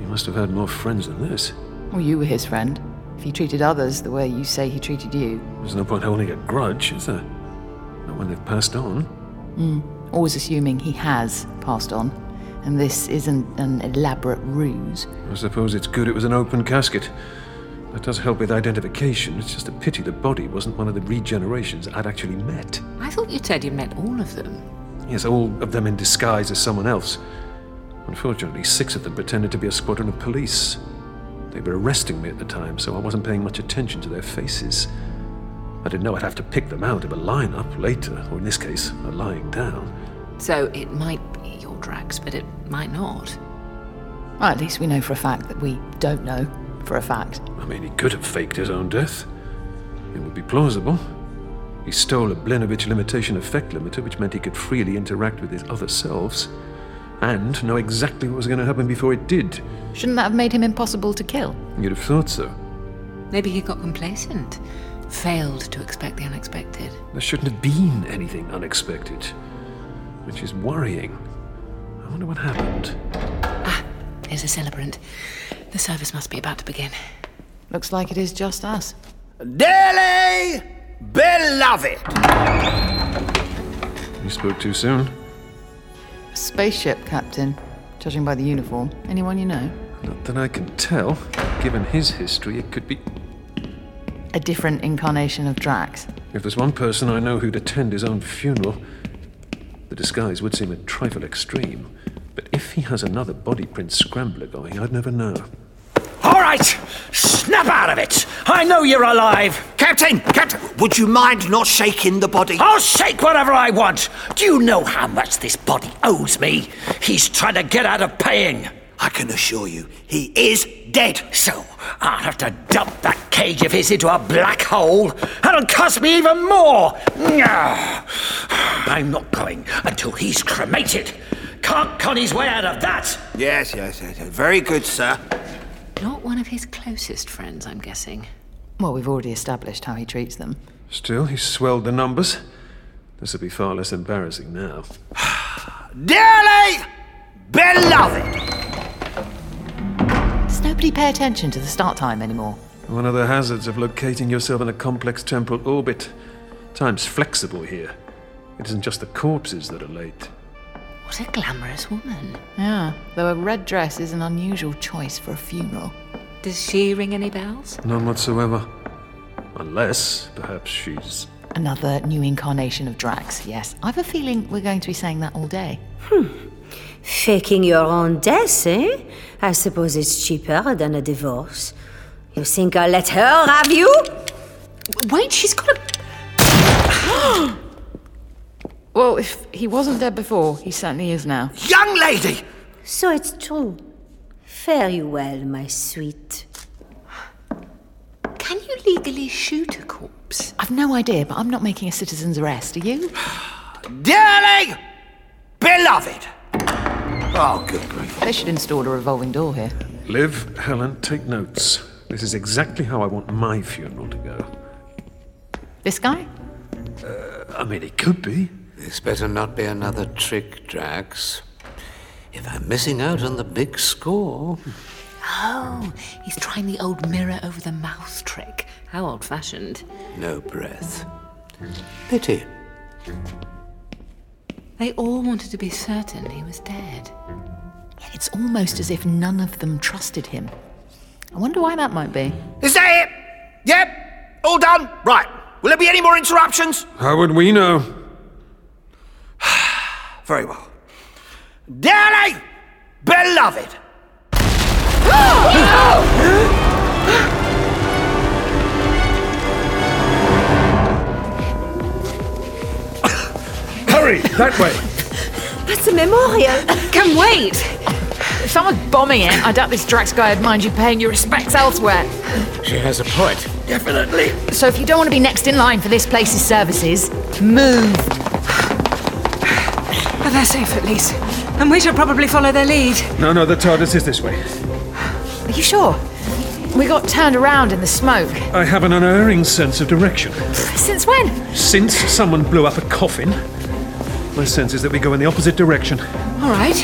He must have had more friends than this. Well, you were his friend. If he treated others the way you say he treated you. There's no point holding a grudge, is there? Not when they've passed on. Mm. Always assuming he has passed on. And this isn't an elaborate ruse. I suppose it's good it was an open casket. That does help with identification. It's just a pity the body wasn't one of the regenerations I'd actually met. I thought you said you met all of them. Yes, all of them in disguise as someone else. Unfortunately, six of them pretended to be a squadron of police. They were arresting me at the time, so I wasn't paying much attention to their faces. I didn't know I'd have to pick them out of a lineup later, or in this case, a lying down. So it might be your Drax, but it might not. Well, at least we know for a fact that we don't know for a fact. I mean, he could have faked his own death. It would be plausible. He stole a Blinovich limitation effect limiter, which meant he could freely interact with his other selves, and know exactly what was going to happen before it did. Shouldn't that have made him impossible to kill? You'd have thought so. Maybe he got complacent. Failed to expect the unexpected. There shouldn't have been anything unexpected, which is worrying. I wonder what happened. Ah, there's a celebrant. The service must be about to begin. Looks like it is just us. Dearly beloved! You spoke too soon. Spaceship captain, judging by the uniform. Anyone you know? Not that I can tell. Given his history, it could be. A different incarnation of Drax. If there's one person I know who'd attend his own funeral, the disguise would seem a trifle extreme. But if he has another body print scrambler going, I'd never know. All right, snap out of it. I know you're alive. Captain, Captain, would you mind not shaking the body? I'll shake whatever I want. Do you know how much this body owes me? He's trying to get out of paying. I can assure you, he is dead. So I'll have to dump that cage of his into a black hole. That'll cost me even more. I'm not going until he's cremated. Can't con his way out of that. Yes, yes, yes. Very good, sir. Not one of his closest friends, I'm guessing. Well, we've already established how he treats them. Still, he's swelled the numbers. This will be far less embarrassing now. (sighs) Dearly beloved! Does nobody pay attention to the start time anymore? One of the hazards of locating yourself in a complex temporal orbit. Time's flexible here. It isn't just the corpses that are late. What a glamorous woman. Yeah, though a red dress is an unusual choice for a funeral. Does she ring any bells? None whatsoever. Unless, perhaps she's. Another new incarnation of Drax, yes. I've a feeling we're going to be saying that all day. Faking your own death, eh? I suppose it's cheaper than a divorce. You think I'll let her have you? Wait, she's got a. (gasps) (gasps) Well, if he wasn't dead before, he certainly is now. Young lady! So it's true. Fare you well, my sweet. Can you legally shoot a corpse? I've no idea, but I'm not making a citizen's arrest. Are you? (sighs) Dearly beloved. Oh, good grief. They should install a revolving door here. Liv, Helen, take notes. This is exactly how I want my funeral to go. This guy? Uh, I mean, it could be. This better not be another trick, Drax. If I'm missing out on the big score. Oh, he's trying the old mirror over the mouth trick. How old fashioned. No breath. Pity. They all wanted to be certain he was dead. It's almost as if none of them trusted him. I wonder why that might be. Is that it? Yep. All done? Right. Will there be any more interruptions? How would we know? Very well. Dearly beloved. Hurry, that way. That's a memorial. Can wait! If someone's bombing it, I doubt this Drax guy would mind you paying your respects elsewhere. She has a point. Definitely. So if you don't want to be next in line for this place's services, move. They're safe at least. And we should probably follow their lead. No, no, the TARDIS is this way. Are you sure? We got turned around in the smoke. I have an unerring sense of direction. Since when? Since someone blew up a coffin, my sense is that we go in the opposite direction. All right.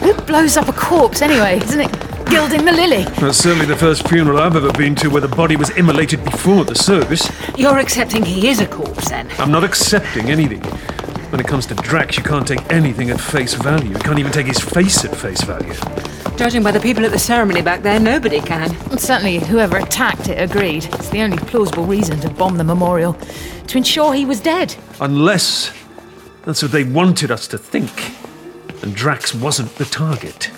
Who blows up a corpse anyway? Isn't it gilding the lily? That's certainly the first funeral I've ever been to where the body was immolated before the service. You're accepting he is a corpse then? I'm not accepting anything. When it comes to Drax, you can't take anything at face value. You can't even take his face at face value. Judging by the people at the ceremony back there, nobody can. Certainly, whoever attacked it agreed. It's the only plausible reason to bomb the memorial. To ensure he was dead. Unless that's what they wanted us to think. And Drax wasn't the target.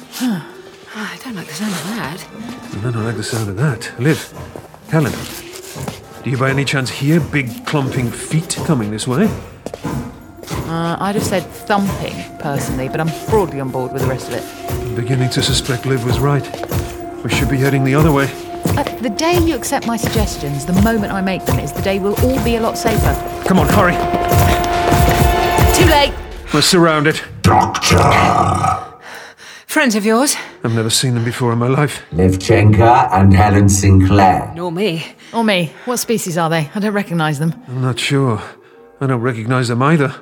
Ah, I don't like the sound of that. And I don't like the sound of that. Liv, Helen, do you by any chance hear big clumping feet coming this way? Uh, I'd have said thumping, personally, but I'm broadly on board with the rest of it. I'm beginning to suspect Liv was right. We should be heading the other way. Uh, the day you accept my suggestions, the moment I make them, is the day we'll all be a lot safer. Come on, hurry. Too late! We're surrounded. Friends of yours? I've never seen them before in my life. Liv Chenka and Helen Sinclair. Nor me. Or me. What species are they? I don't recognise them. I'm not sure. I don't recognize them either.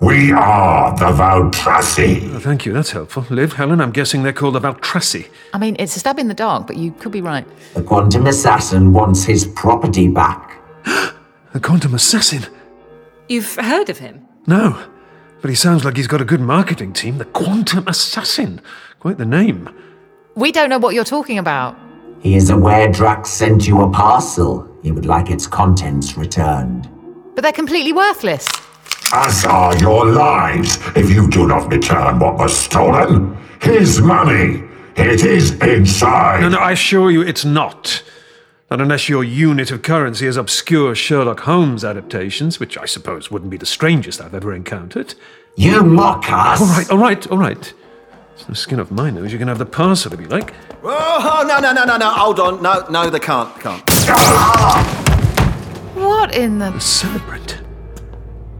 We are the Valtrassi. Oh, thank you, that's helpful. Liv, Helen, I'm guessing they're called the Valtrassi. I mean, it's a stab in the dark, but you could be right. The quantum assassin wants his property back. (gasps) The Quantum Assassin? You've heard of him? No, but he sounds like he's got a good marketing team. The Quantum Assassin. Quite the name. We don't know what you're talking about. He is aware Drax sent you a parcel. He would like its contents returned. But they're completely worthless. As are your lives if you do not return what was stolen. His money. It is inside. No, no, I assure you it's not. Not unless your unit of currency is obscure Sherlock Holmes adaptations, which I suppose wouldn't be the strangest I've ever encountered. You mock us! All right, all right, all right. It's no skin off my nose. You can have the parcel if you like. Oh, oh, no, no, no, no, no. Hold on. No, no, they can't. Can't. What in the. The celebrant.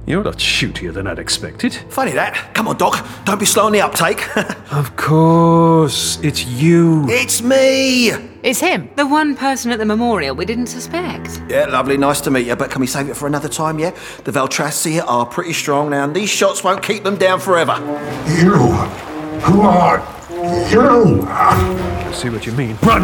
You're a lot shootier than I'd expected. Funny that. Come on, Doc. Don't be slow on the uptake. (laughs) Of course, it's you. it's me. It's him. The one person at the memorial we didn't suspect. Yeah, lovely. Nice to meet you. But can we save it for another time, yeah? The Valtrassi are pretty strong now, and these shots won't keep them down forever. You. Who are you? I see what you mean. Run!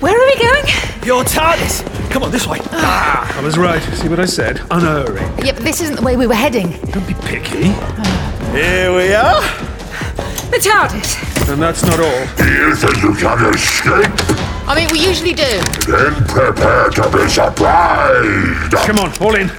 Where are we going? Your TARDIS. Come on, this way. Ah, I was right. See what I said? Unerring. Yeah, but this isn't the way we were heading. Don't be picky. Here we are. The TARDIS. And that's not all. Do you think you can escape? I mean, we usually do. Then prepare to be surprised. Come on, all in.